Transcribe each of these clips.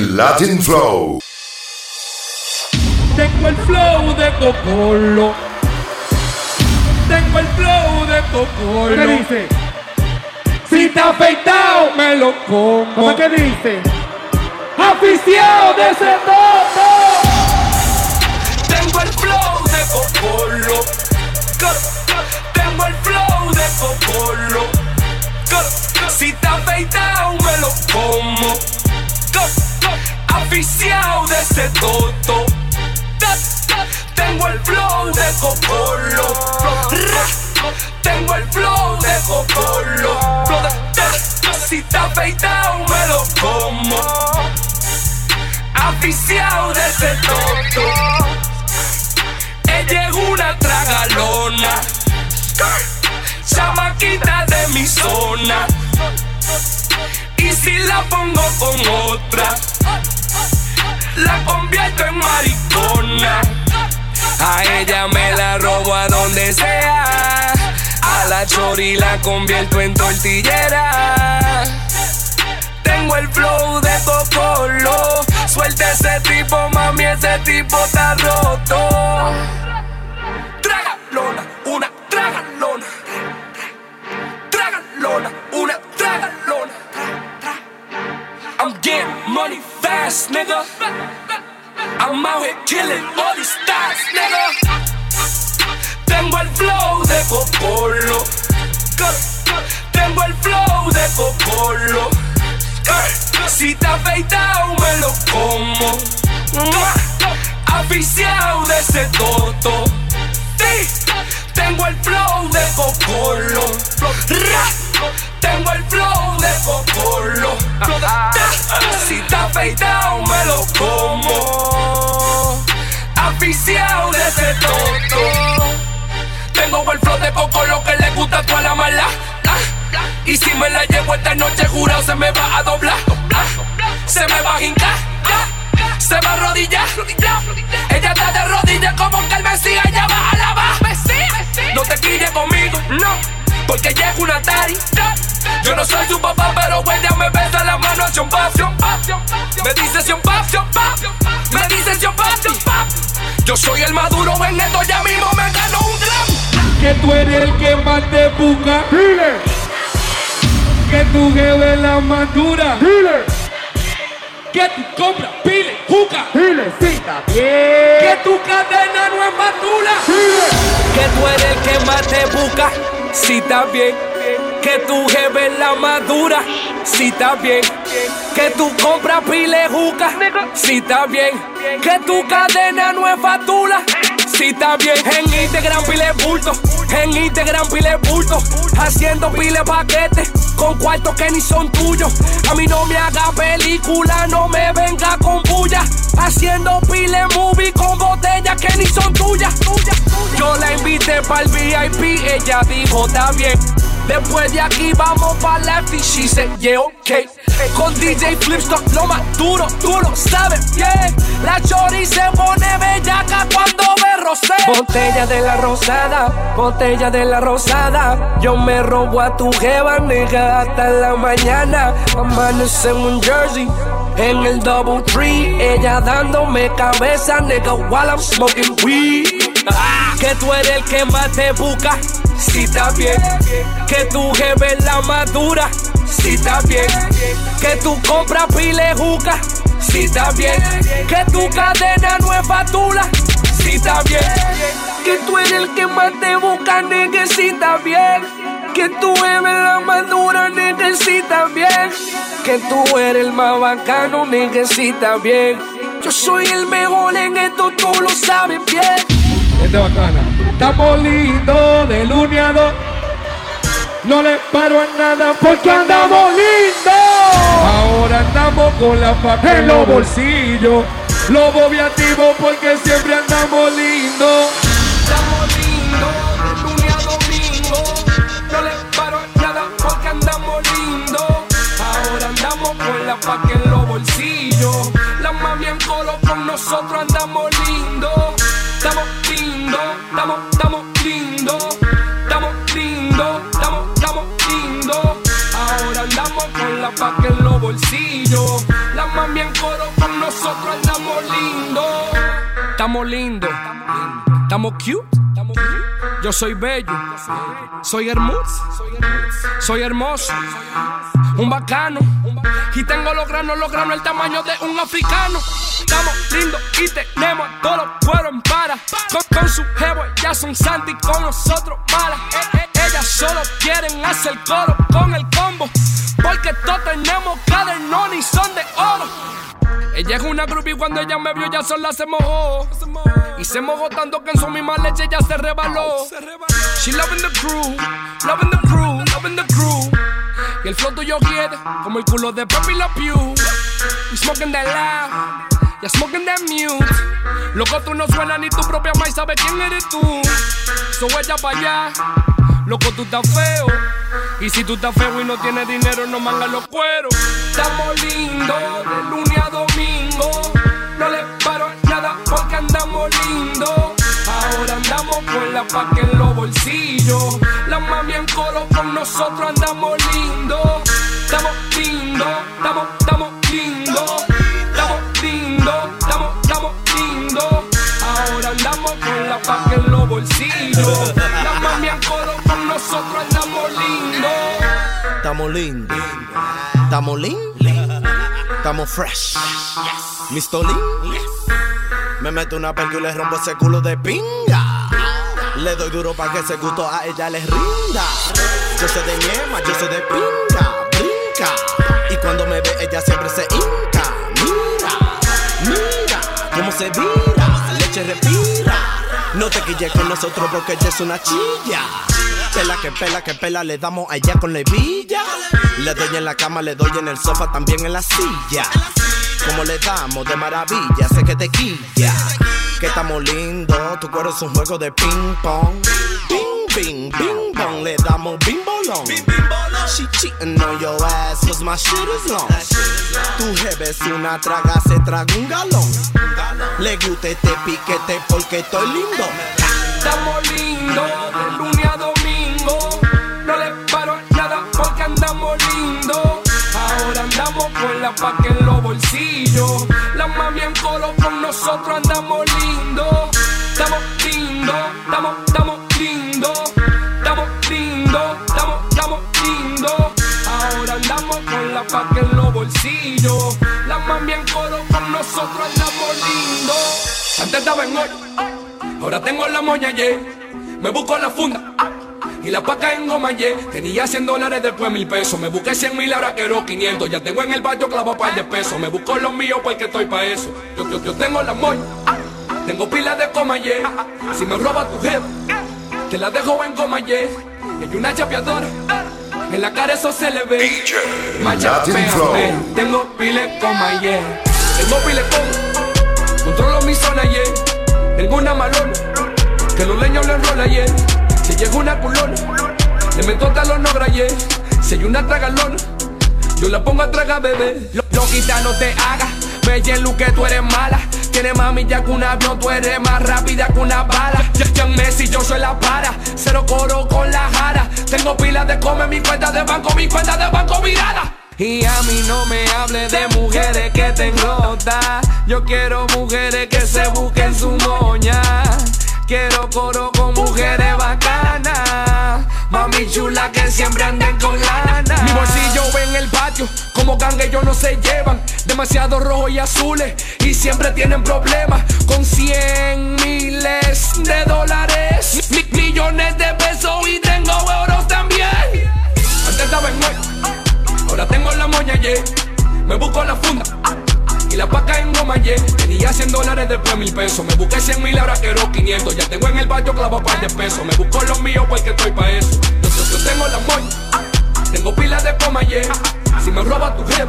Latin Flow. Tengo el flow de Cocolo. Tengo el flow de Cocolo. ¿Qué dice? Si está afeitado, me lo como. ¿Cómo que dice? Aficiado de ese toto. Tengo el flow de Cocolo. Tengo el flow de Cocolo. Si está afeitado, me lo como. Aficiado de ese toto. Tengo el flow de Cocolo. Tengo el flow de Cocolo. Si está afeitado, me lo como. Aficiado de ese toto. Ella es una tragalona. Chamaquita de mi zona. Y si la pongo con otra, la convierto en maricona. A ella me la robo a donde sea. A la chori la convierto en tortillera. Tengo el flow de Cocolo. Suelta ese tipo, mami, ese tipo está roto. Tragalona, una tragalona. Tragalona, una tragalona. I'm getting money fast, nigga. I'm out here killing all these stars, nigga. Tengo el flow de Cocolo. Tengo el flow de Cocolo. Si te afeitado, me lo como. Aficiado de ese toto. Tengo el flow de Cocolo. Tengo el flow de Cocolo. Si te afeitado, me lo como. Aficiado de ese toto. Tengo el flow de Cocolo que le gusta a toda la mala. Y si me la llevo esta noche, jurado se me va a doblar. Se me va a hincar. Se va a arrodillar. Ella está de rodillas como que el Mesías ella va a lavar. No te quilles conmigo, no. Porque ella es una tari. Yo no soy tu papá, pero ella me besa la mano hacia un pap. Me dice si un pap, me dice si un pap. Yo soy el maduro en esto, ya mismo me gano un gram. Que tú eres el que más te busca. Que tu jefe es la más dura. Que tú compras pile, juca. Gilecita, bien. Que tu cadena no es madura. Que tú eres el que más te busca, si está bien. Que tu jefe la más dura, si está bien. Que tú compras pile juca, si está bien. Que tu cadena no es fatula, si está bien. En Instagram pile bulto, en Instagram pile bulto. Haciendo pile paquetes con cuartos que ni son tuyos. A mí no me haga película, no me venga con bulla. Haciendo pile movie con botellas que ni son tuyas. Yo la invité para el VIP, ella dijo, está bien. Después de aquí vamos pa' left y she said, yeah, ok. Con DJ Flipstock lo más duro, tú lo sabes, yeah. La chori se pone bellaca cuando ve rosé. Botella de la rosada, botella de la rosada. Yo me robo a tu jeva, nigga, hasta la mañana. Amanece en un jersey. En el double tree, ella dándome cabeza, nigga, while I'm smoking weed. Ah, que tú eres el que más te busca, si está bien. Que tu jefe la más dura, si está bien. Que tú compras pile juca, si está. Que tu cadena no es fatula, si está. Que tú eres el que más te busca, nigga, si bien. Que tú eres la más dura, nigga, si bien. Que tú eres el más bacano, nigga, si bien. Yo soy el mejor en esto, tú lo sabes bien. Esta es bacana. Estamos lindos de luneado. No le paro a nada porque andamos lindos. Ahora andamos con la faca en los bolsillos. Los bobiativos porque siempre andamos lindos. Estamos lindos, de lunes a domingo. No le paro a nada porque andamos lindos. Ahora andamos con la paca en los bolsillos. La mami en colo con nosotros andamos lindos, Yo soy bello, soy hermoso, soy hermoso, un bacano. Y tengo los granos, los granos, el tamaño de un africano. Estamos lindos y tenemos todos los cueros en para. Con, su jevo, ya son santi, con nosotros malas. Eh, eh, ellas solo quieren hacer coro con el combo. Porque todos tenemos cadernón y son de oro. Ella es una groupie cuando ella me vio ya sola se mojó. Y se mojó tanto que en su misma leche ya se rebaló. She loving the crew, loving the crew, loving the crew. Y el flow tuyo quiere como el culo de Papi La Pew. We smoking that loud, ya smoking that mute. Loco, tú no suena ni tu propia y sabe quién eres tú. So ella para allá, loco, tú estás feo. Y si tú estás feo y no tienes dinero, no mangas los cueros. Estamos lindos de lunes a domingo. No le paro nada porque andamos lindos. Ahora andamos con la paca en los bolsillos. La mami en coro con nosotros andamos lindos. Estamos lindos, estamos, estamos lindos. Estamos lindos, estamos, estamos lindos. Ahora andamos con la paca en los bolsillos. La mami en coro con nosotros andamos lindos. Estamos lindos. Estamos lindos. Estamos fresh. Misto Me meto una perca y le rompo ese culo de pinga. Le doy duro para que ese gusto a ella les rinda. Yo soy de ñema, yo soy de pinga, brinca. Y cuando me ve, ella siempre se hinca. Mira, mira, cómo se vira, leche respira. No te quilles con nosotros porque ella es una chilla. Pela que pela que pela, le damos allá con la hebilla. Le doy en la cama, le doy en el sofá, también en la silla. Como le damos de maravilla, sé que te quilla. Que estamos lindos, tu cuero es un juego de ping pong. Bing, bing, bing bong, le damos bing bolón. She cheating on your ass, cause my shit is long. Tu jefe es una traga, se traga un galón. Le gusta este piquete porque estoy lindo. Estamos lindos andamos con la paca en los bolsillos. La mami en coro con nosotros andamos lindos. Estamos lindos, estamos, estamos lindos. Estamos lindos, estamos, estamos lindos. Ahora andamos con la paca en los bolsillos. La mami en coro con nosotros andamos lindos. Antes estaba en hoy. Ahora tengo la moña, yeah. Me busco la funda. Y la paca en goma, yeah. Tenía 100 dólares, después mil pesos. Me busqué 100 mil, ahora quiero 500. Ya tengo en el barrio clavo par de pesos. Me busco los míos porque estoy pa' eso. Yo, yo, yo tengo la moña. ah, Tengo pila de coma, yeah. Si me roba tu jefe, te la dejo en goma, yeah. Y una chapeadora. En la cara eso se le ve. Macha, Latin pega, Flow. ve. Tengo pile coma, yeah. Tengo pile coma. Controlo mi zona, yeah. Tengo una malona. Que los leños le enrola, yeah. Si llega una culona. Le meto talón no yeah. Si hay una tragalona. Yo la pongo a tragar, bebé. Lo, loquita, no te hagas. Bella en que tú eres mala. Tienes mami ya que un avión, tú eres más rápida que una bala. En Messi, yo soy la para. Cero coro con la jara. Tengo pilas de come mi cuenta de banco, mi cuenta de banco virada. Y a mí no me hable de mujeres que tengo Yo quiero mujeres que se busquen su moña. Quiero coro con mujeres bacanas. Mami chula que siempre anden con lana. Mi bolsillo en el patio, como gangue ellos no se llevan. Demasiado rojo y azules y siempre tienen problemas. Con cien miles de dólares, mi- millones de pesos y tengo euros también. Antes estaba en hoy, ahora tengo la moña, yeah. Me busco la funda. Y la paca en goma, yeah. Tenía 100 dólares, después mil pesos. Me busqué 100 mil, ahora quiero 500. Ya tengo en el barrio clavo par de pesos. Me busco los míos porque estoy pa' eso. Yo, yo- yo tengo la moña. Tengo pilas de coma, yeah. Si me roba tu jefe,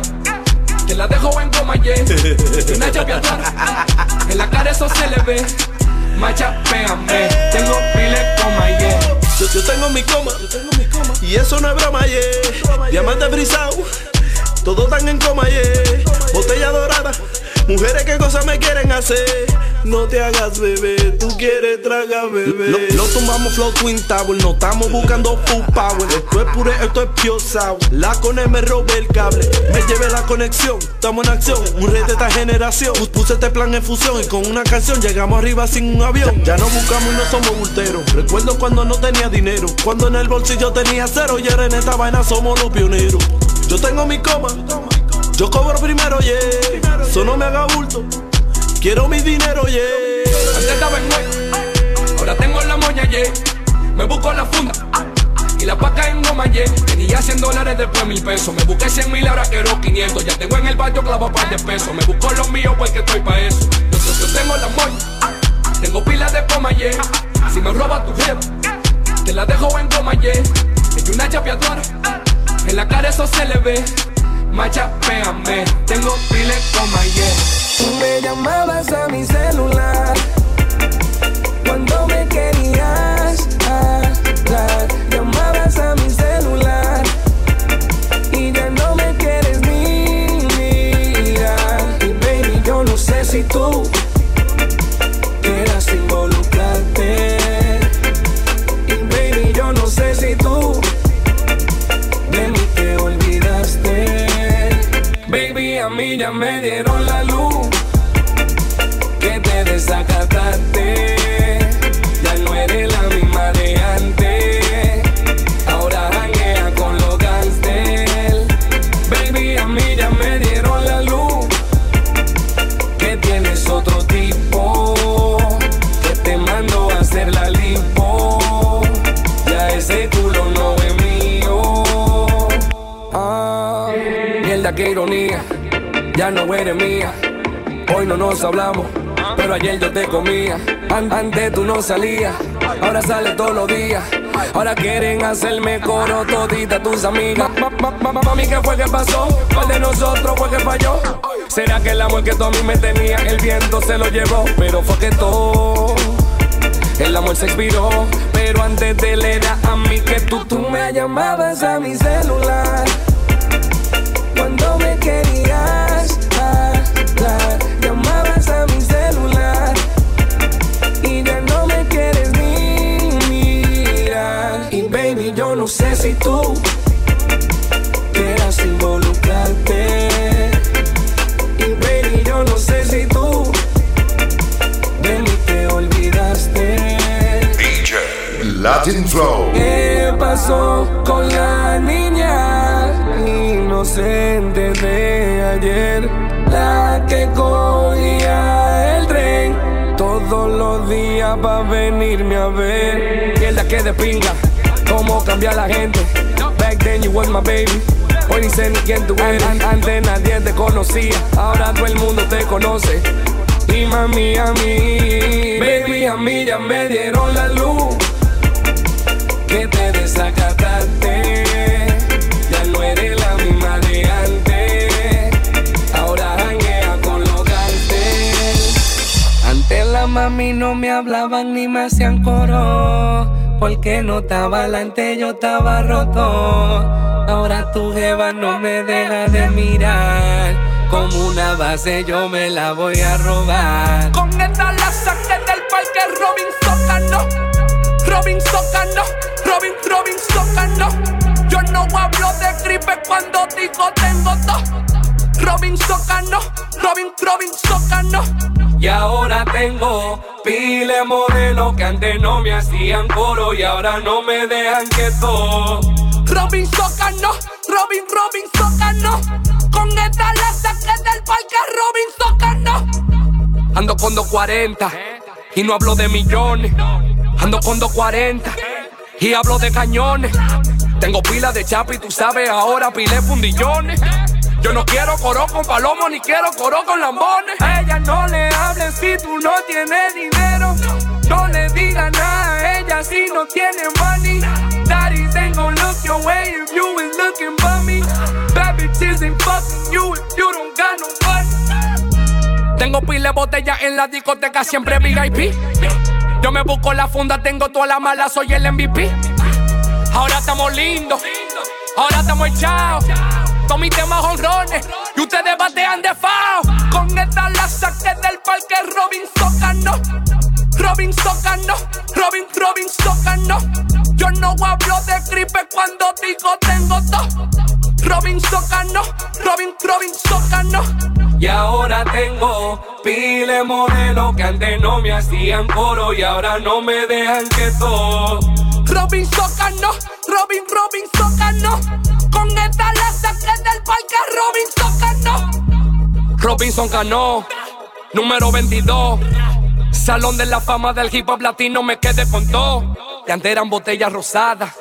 te la dejo en coma, yeah. Una chapeadora. En la cara eso se le ve. Macha, pégame. Tengo pilas de coma, yeah. Yo, yo tengo mi coma, y eso no es broma, yeah. Diamante brisado, todos están en coma, yeah. Botella dorada, Mujeres que cosas me quieren hacer. No te hagas bebé, tú quieres tragar bebé. Lo, tumbamos flow twin tower, no estamos buscando full power. Esto es pure, esto es pure. La cone me robé el cable, me llevé la conexión. Estamos en acción, un rey de esta generación. Puse este plan en fusión y con una canción llegamos arriba sin un avión. Ya no buscamos y no somos bulteros. Recuerdo cuando no tenía dinero, cuando en el bolsillo tenía cero y ahora en esta vaina somos los pioneros. Yo tengo mi coma, yo cobro primero, yeah. Eso no me haga bulto. Quiero mi dinero, yeah. Antes estaba en güey, ahora tengo la moña, yeah. Me busco la funda y la paca en goma, yeah. Tenía 100 dólares, después mil pesos. Me busqué 100 mil, ahora quiero 500. Ya tengo en el barrio clavo par de pesos. Me busco los míos porque estoy pa' eso. Yo, yo tengo la moña, tengo pilas de poma, yeah. Si me roba tu jefa, te la dejo en goma, yeah. Es una chapeadora, en la cara eso se le ve. Machapeame, tengo piles coma, yeah. Tú me llamabas a mi celular cuando me querías hablar. Llamabas a mi celular Hoy no nos hablamos pero ayer yo te comía. antes tú no salías, ahora sales todos los días. Ahora quieren hacerme coro todita tus amigas. Mami, ¿qué fue que pasó? ¿Cuál de nosotros fue que falló? ¿Será que el amor que tú a mí me tenía, el viento se lo llevó? Pero fue que todo. El amor se expiró, pero antes de le era a mí que tú, tú me llamabas a mi celular. Cuando me querías ayer? La que cogía el tren todos los días para venirme a ver. Mierda que de pinga cómo cambia la gente. Back then you was my baby. Hoy ni sé ni quién tú eres. Antes nadie te conocía, ahora todo el mundo te conoce. Y mami a mí, baby a mí ya me dieron la luz. Hablaban ni me hacían coro porque no estaba delante, yo estaba roto. Ahora tu jeva no me deja de mirar. Como una base yo me la voy a robar. Con esta la saqué del parque Robin Socano. Robin Socano. Robin, Robin Socano. Yo no hablo de gripe cuando digo tengo dos. Robin Socano. Robin, Robin Socano. Y ahora tengo pile modelo que antes no me hacían coro y ahora no me dejan quieto. Robin Socano, Robin, Robin Socano. Con esta la saqué del parque Robin Socano. Ando con 240 y no hablo de millones. Ando con 240 y hablo de cañones. Tengo pila de chapa y tú sabes ahora pile fundillones. Yo no quiero coro con palomo ni quiero coro con lambones. A ella no le hables si tú no tienes dinero. No le digas nada a ella si no tiene money. Daddy's ain't gon' look your way if you was looking for me. Bad bitches ain't fucking you if you don't got no money. Tengo pile botella en la discoteca, siempre VIP. Yo me busco la funda, tengo toda la mala, soy el MVP. Ahora estamos lindos, ahora estamos echados con mis temas y ustedes batean de fao. Con esta la saqué del parque Robin Socano. Robin Socano, Robin, Robin Socano. Yo no hablo de gripe cuando digo tengo dos. Robin Socano, Robin, Robin Socano. Y ahora tengo pile modelo que antes no me hacían coro y ahora no me dejan que todo Robin Socano, Robin, Robin Socano. Con esta la saqué del parque Robin Socano. Robinson Cano, número 22. Salón de la fama del hip hop latino, me quedé con todo. De antes eran botellas rosadas,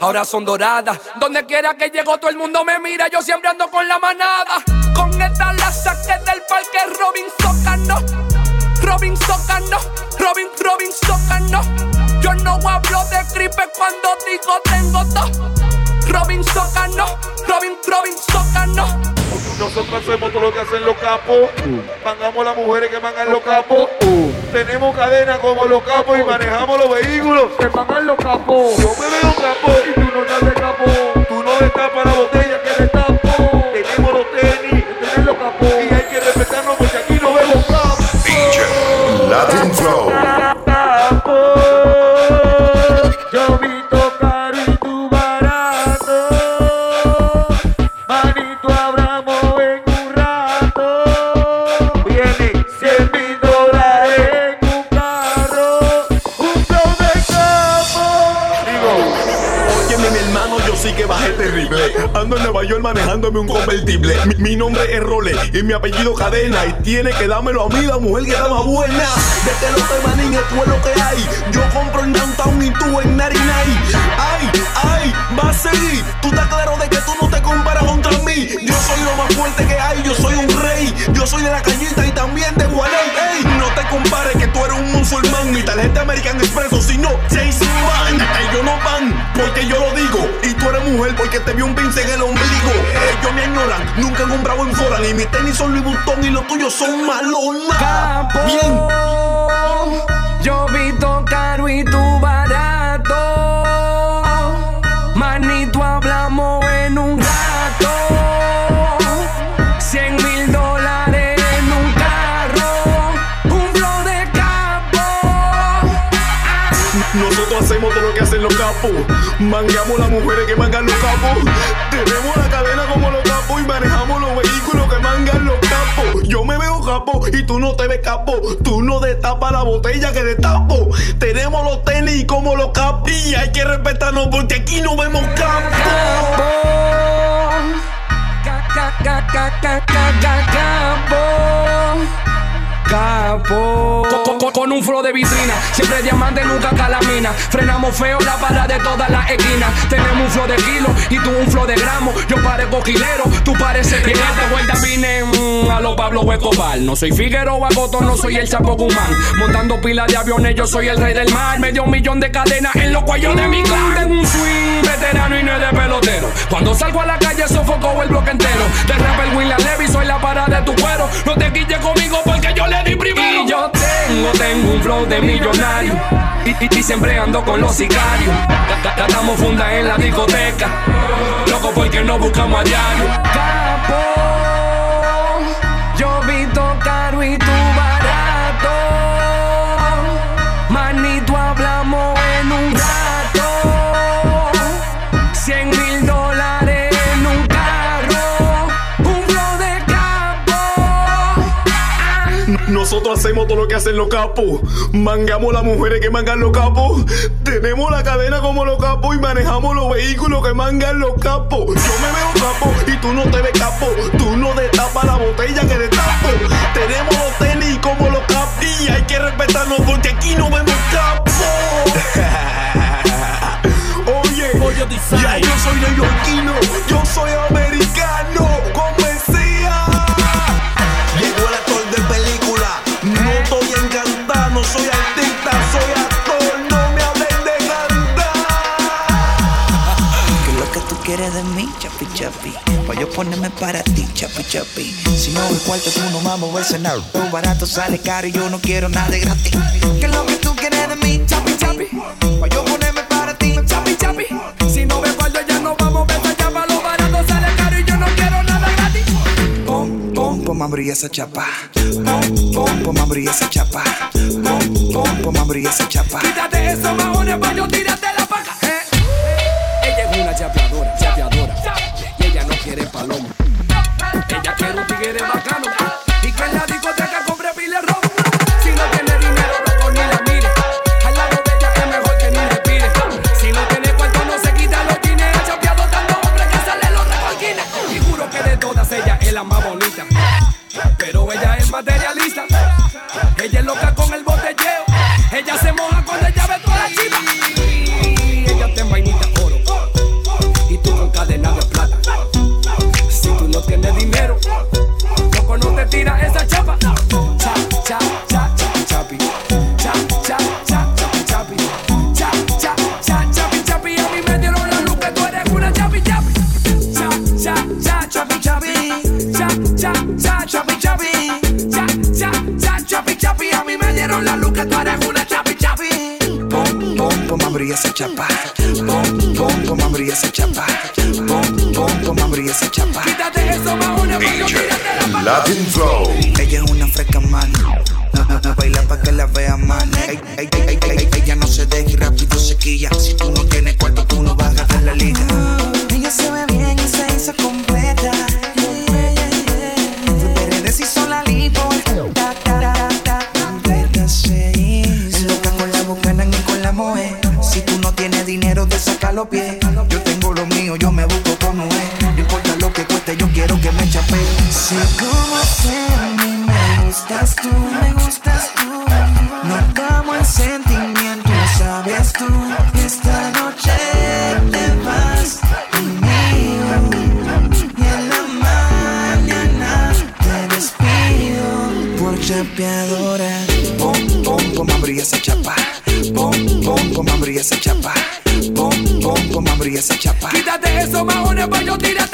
ahora son doradas. Donde quiera que llego, todo el mundo me mira, yo siempre ando con la manada. Con esta la saqué del parque Robin Socano. Robin Socano, Robin, Robin Socano. Yo no hablo de gripe cuando digo tengo todo. Robin Socano, Robin, Robin Socano. Nosotros hacemos todo lo que hacen los capos. Mangamos las mujeres que mangan los capos. Tenemos cadena como los capos y manejamos los vehículos. Que mangan los capos. Yo me veo capo y tú no estás de capo. Tú no destapas y mi apellido Cadena. Y tiene que dármelo a mí, la mujer que está más buena. Desde los manín, esto es lo que hay. Yo compro en Downtown y tú en Y mis tenis son Louis Vuitton y los tuyos son malonas. Capo. Bien. Yo vi caro y tú barato. Manito, hablamos en un rato. Cien mil dólares en un carro. Un flow de capo. Nosotros hacemos todo lo que hacen los capos. Mangamos las mujeres que mangan los capos. Tenemos la cadena como los capos y manejamos los vehículos que mangan los capos. Yo me veo capo y tú no te ves capo. Tú no destapas la botella que destapo. Tenemos los tenis como los capos. Y hay que respetarnos porque aquí no vemos capos. Ca- Capo. Con, con- con un flow de vitrina, siempre diamante, nunca calamina. Frenamos feo la para de todas las esquinas. Tenemos un flow de kilo y tú un flow de gramo. Yo parezco quilero, tú pareces de vuelta vine mm, a los Pablo Escobar. No soy Figueroa Cotón, no soy el Chapo Guzmán. Montando pilas de aviones, yo soy el rey del mar. Medio millón de cadenas en los cuellos de mi clan. Tengo un swing veterano y no es de pelotero. Cuando salgo a la calle sofoco el bloque entero. De rapper William Levy, soy la para de tu cuero. No te quilles conmigo porque yo le di primero. Y yo tengo, tengo un flow de millonario. Y, y- y siempre ando con los sicarios. Tratamos funda en la discoteca. Loco porque no buscamos a diario. Capo, Nosotros hacemos todo lo que hacen los capos. Mangamos las mujeres que mangan los capos. Tenemos la cadena como los capos y manejamos los vehículos que mangan los capos. Yo me veo capo y tú no te ves capo. Tú no destapas la botella que destapo. Tenemos los tenis como los capos. Y hay que respetarnos porque aquí no vemos capos. Oye, ya yo soy neoyorquino, yo soy americano, quieres de mí, chapi chapi. Pa' yo ponerme para ti, chapi chapi. Si no el cuarto, tú no vamos a veces nada. Lo barato sale caro y yo no quiero nada gratis. ¿Qué es lo que tú quieres de mí, chapi chapi? Pa' yo ponerme para ti, chapi chapi. Si no me cuarto, ya no vamos a veces allá. Lo barato sale caro y yo no quiero nada gratis. Pom, pom, pom, abrí esa chapa. Pom, pom, pom, abrí esa chapa. Pom, pom, pom, abrí esa chapa. Quítate esos bajones pa' yo tirarte la diabladora. esa chapa. Pom, pom, pon hambre esa chapa. Pom, pom, pon hambre esa chapa. Quítate eso, más una DJ Latin Flow. Ella es una fresca man. Baila pa' que la vea man. Ella no se deja y rápido se quilla. Si tú Si como sé, me gustas tú, me gustas tú. No acabo el sentimiento, sabes tú. Esta noche te vas conmigo. Y en la mañana te despido por chapeadora. Pom, pom, pom, abrí esa chapa. Pom, pom, pom, abrí esa chapa. Pom, pom, pom, esa chapa. Quítate eso, mahones, pues pa' yo tirar